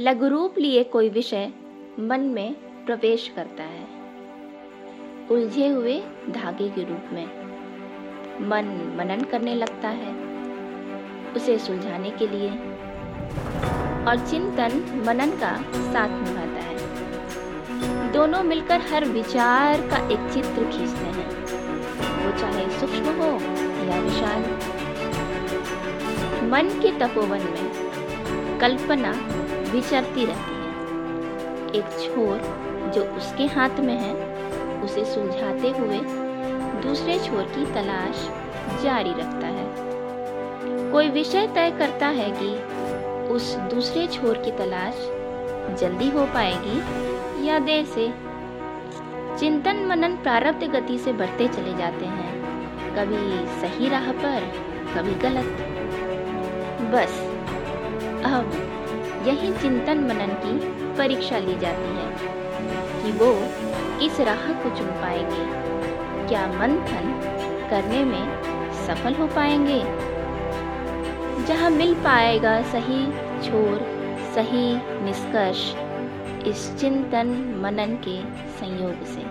लघु रूप लिए कोई विषय मन में प्रवेश करता है। उलझे हुए धागे के रूप में मन मनन करने लगता है। उसे सुलझाने के लिए और चिंतन मनन का साथ निभाता है। दोनों मिलकर हर विचार का एक चित्र खींचते हैं। वो चाहे सूक्ष्म हो या विशाल। मन के तपोवन में कल्पना विचरती रहती है। एक छोर जो उसके हाथ में है, उसे सुलझाते हुए दूसरे छोर की तलाश जारी रखता है। कोई विषय तय करता है कि उस दूसरे छोर की तलाश जल्दी हो पाएगी या देर से। चिंतन मनन प्रारब्ध गति से बढ़ते चले जाते हैं। कभी सही राह पर, कभी गलत। बस, अब यही चिंतन मनन की परीक्षा ली जाती है कि वो किस राह को चुन पाएँगे। क्या मंथन करने में सफल हो पाएँगे? जहाँ मिल पाएगा सही छोर, सही निष्कर्ष, इस चिंतन मनन के संयोग से।